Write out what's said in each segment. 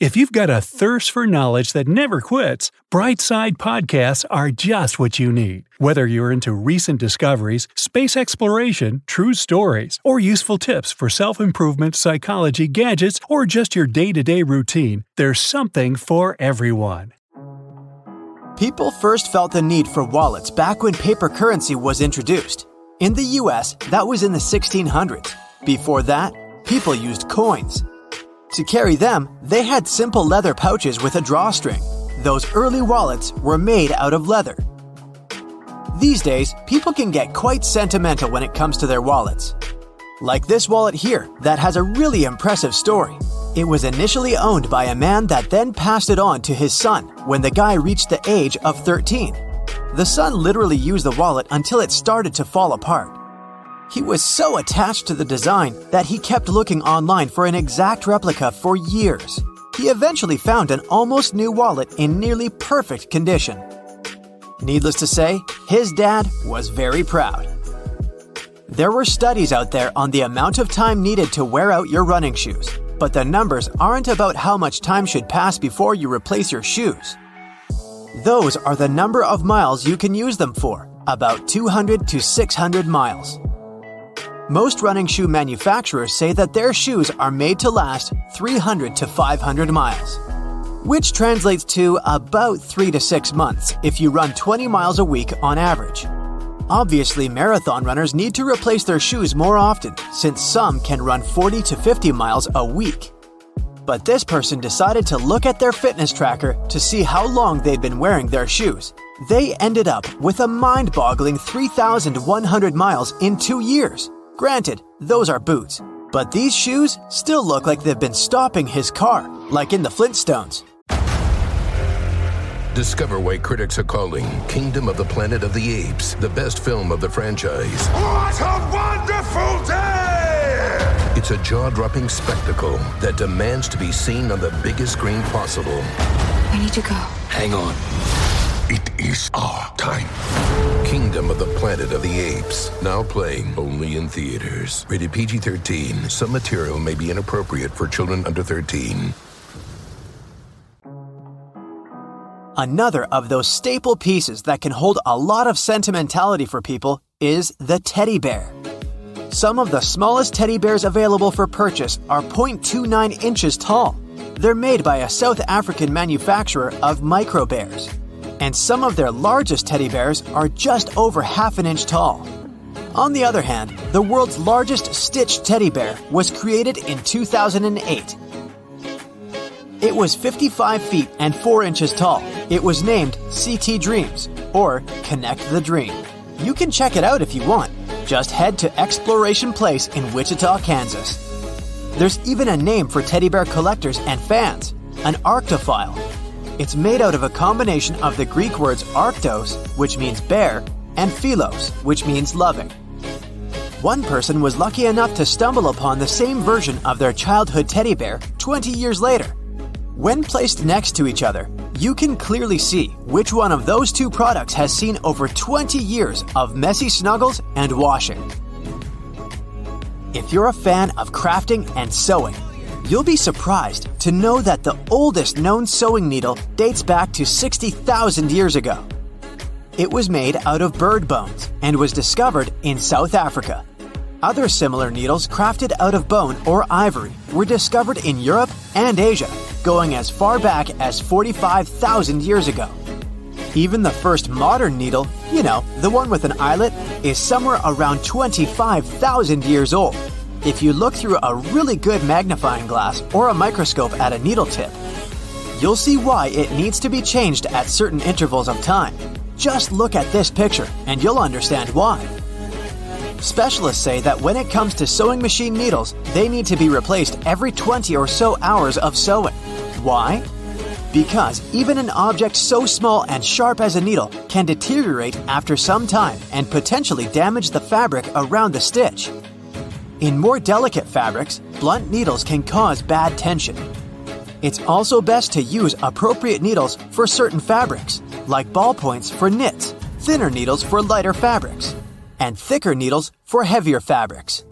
If you've got a thirst for knowledge that never quits, Brightside Podcasts are just what you need. Whether you're into recent discoveries, space exploration, true stories, or useful tips for self improvement, psychology, gadgets, or just your day to day routine, there's something for everyone. People first felt the need for wallets back when paper currency was introduced. In the US, that was in the 1600s. Before that, people used coins. To carry them, they had simple leather pouches with a drawstring. Those early wallets were made out of leather. These days, people can get quite sentimental when it comes to their wallets. Like this wallet here, that has a really impressive story. It was initially owned by a man that then passed it on to his son when the guy reached the age of 13. The son literally used the wallet until it started to fall apart. He was so attached to the design that he kept looking online for an exact replica for years. He eventually found an almost new wallet in nearly perfect condition. Needless to say, his dad was very proud. There were studies out there on the amount of time needed to wear out your running shoes, but the numbers aren't about how much time should pass before you replace your shoes. Those are the number of miles you can use them for, about 200 to 600 miles. Most running shoe manufacturers say that their shoes are made to last 300 to 500 miles, which translates to about 3 to 6 months if you run 20 miles a week on average. Obviously, marathon runners need to replace their shoes more often, since some can run 40 to 50 miles a week. But this person decided to look at their fitness tracker to see how long they'd been wearing their shoes. They ended up with a mind boggling 3,100 miles in two years. Granted, those are boots, but these shoes still look like they've been stopping his car, like in the Flintstones. Discover why critics are calling Kingdom of the Planet of the Apes the best film of the franchise. What a wonderful day! It's a jaw dropping spectacle that demands to be seen on the biggest screen possible. I need to go. Hang on. It is our time. Kingdom of the Planet of the Apes. Now playing only in theaters. Rated PG 13. Some material may be inappropriate for children under 13. Another of those staple pieces that can hold a lot of sentimentality for people is the teddy bear. Some of the smallest teddy bears available for purchase are 0.29 inches tall. They're made by a South African manufacturer of micro bears. And some of their largest teddy bears are just over half an inch tall. On the other hand, the world's largest stitched teddy bear was created in 2008. It was 55 feet and 4 inches tall. It was named CT Dreams, or Connect the Dream. You can check it out if you want. Just head to Exploration Place in Wichita, Kansas. There's even a name for teddy bear collectors and fans an arctophile. It's made out of a combination of the Greek words arctos, which means bear, and philos, which means loving. One person was lucky enough to stumble upon the same version of their childhood teddy bear 20 years later. When placed next to each other, you can clearly see which one of those two products has seen over 20 years of messy snuggles and washing. If you're a fan of crafting and sewing, you'll be surprised to know that the oldest known sewing needle dates back to 60,000 years ago. It was made out of bird bones and was discovered in South Africa. Other similar needles crafted out of bone or ivory were discovered in Europe and Asia, going as far back as 45,000 years ago. Even the first modern needle, you know, the one with an eyelet, is somewhere around 25,000 years old. If you look through a really good magnifying glass or a microscope at a needle tip, you'll see why it needs to be changed at certain intervals of time. Just look at this picture and you'll understand why. Specialists say that when it comes to sewing machine needles, they need to be replaced every 20 or so hours of sewing. Why? Because even an object so small and sharp as a needle can deteriorate after some time and potentially damage the fabric around the stitch. In more delicate fabrics, blunt needles can cause bad tension. It's also best to use appropriate needles for certain fabrics, like ballpoints for knits, thinner needles for lighter fabrics, and thicker needles for heavier fabrics.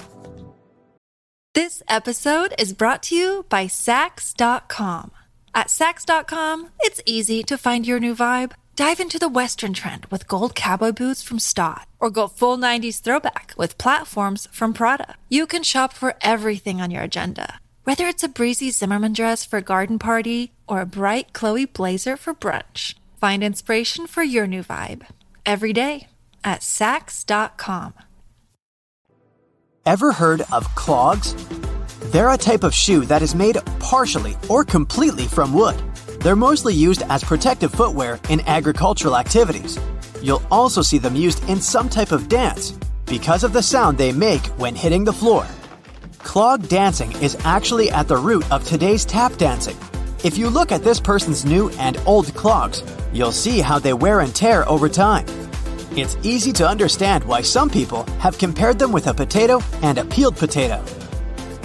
This episode is brought to you by Saks.com. At Saks.com, it's easy to find your new vibe. Dive into the Western trend with gold cowboy boots from Staud, or go full 90s throwback with platforms from Prada. You can shop for everything on your agenda, whether it's a breezy Zimmermann dress for a garden party or a bright Chloe blazer for brunch. Find inspiration for your new vibe every day at Saks.com. Ever heard of clogs? They're a type of shoe that is made partially or completely from wood. They're mostly used as protective footwear in agricultural activities. You'll also see them used in some type of dance because of the sound they make when hitting the floor. Clog dancing is actually at the root of today's tap dancing. If you look at this person's new and old clogs, you'll see how they wear and tear over time. It's easy to understand why some people have compared them with a potato and a peeled potato.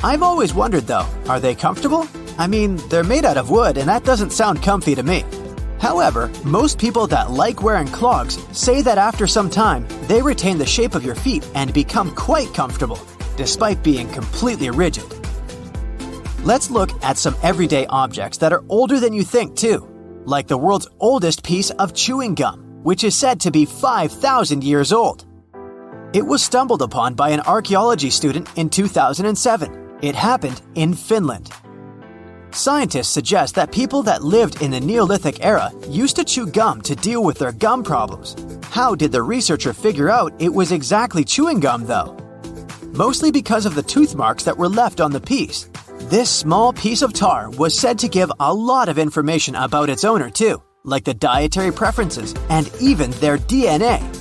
I've always wondered though, are they comfortable? I mean, they're made out of wood and that doesn't sound comfy to me. However, most people that like wearing clogs say that after some time, they retain the shape of your feet and become quite comfortable, despite being completely rigid. Let's look at some everyday objects that are older than you think, too, like the world's oldest piece of chewing gum, which is said to be 5,000 years old. It was stumbled upon by an archaeology student in 2007. It happened in Finland. Scientists suggest that people that lived in the Neolithic era used to chew gum to deal with their gum problems. How did the researcher figure out it was exactly chewing gum, though? Mostly because of the tooth marks that were left on the piece. This small piece of tar was said to give a lot of information about its owner, too, like the dietary preferences and even their DNA.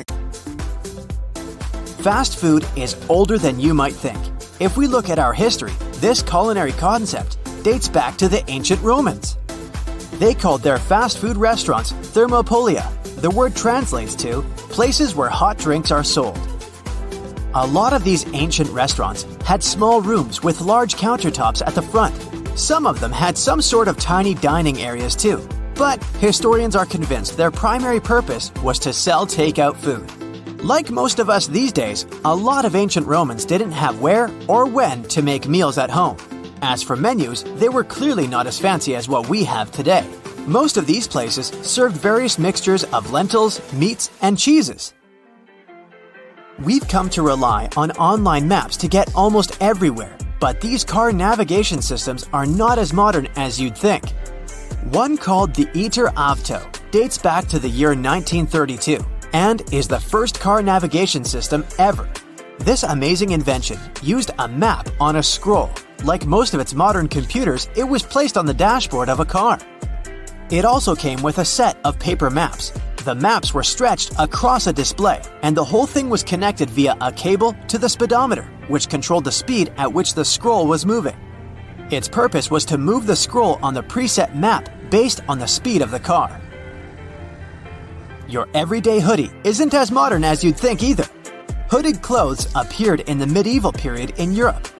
Fast food is older than you might think. If we look at our history, this culinary concept dates back to the ancient Romans. They called their fast food restaurants thermopolia. The word translates to places where hot drinks are sold. A lot of these ancient restaurants had small rooms with large countertops at the front. Some of them had some sort of tiny dining areas too. But historians are convinced their primary purpose was to sell takeout food. Like most of us these days, a lot of ancient Romans didn't have where or when to make meals at home. As for menus, they were clearly not as fancy as what we have today. Most of these places served various mixtures of lentils, meats, and cheeses. We've come to rely on online maps to get almost everywhere, but these car navigation systems are not as modern as you'd think. One called the ITER Avto dates back to the year 1932 and is the first car navigation system ever. This amazing invention used a map on a scroll. Like most of its modern computers, it was placed on the dashboard of a car. It also came with a set of paper maps. The maps were stretched across a display, and the whole thing was connected via a cable to the speedometer, which controlled the speed at which the scroll was moving. Its purpose was to move the scroll on the preset map based on the speed of the car. Your everyday hoodie isn't as modern as you'd think either. Hooded clothes appeared in the medieval period in Europe.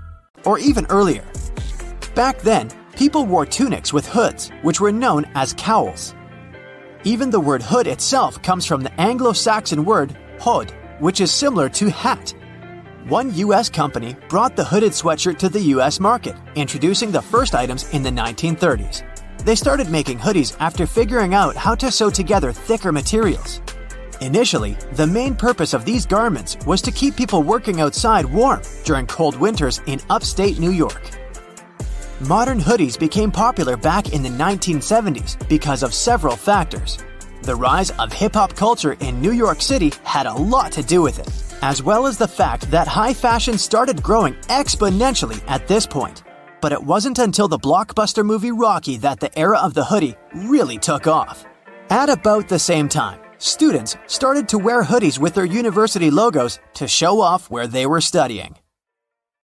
Or even earlier. Back then, people wore tunics with hoods, which were known as cowls. Even the word hood itself comes from the Anglo Saxon word hod, which is similar to hat. One US company brought the hooded sweatshirt to the US market, introducing the first items in the 1930s. They started making hoodies after figuring out how to sew together thicker materials. Initially, the main purpose of these garments was to keep people working outside warm during cold winters in upstate New York. Modern hoodies became popular back in the 1970s because of several factors. The rise of hip hop culture in New York City had a lot to do with it, as well as the fact that high fashion started growing exponentially at this point. But it wasn't until the blockbuster movie Rocky that the era of the hoodie really took off. At about the same time, students started to wear hoodies with their university logos to show off where they were studying.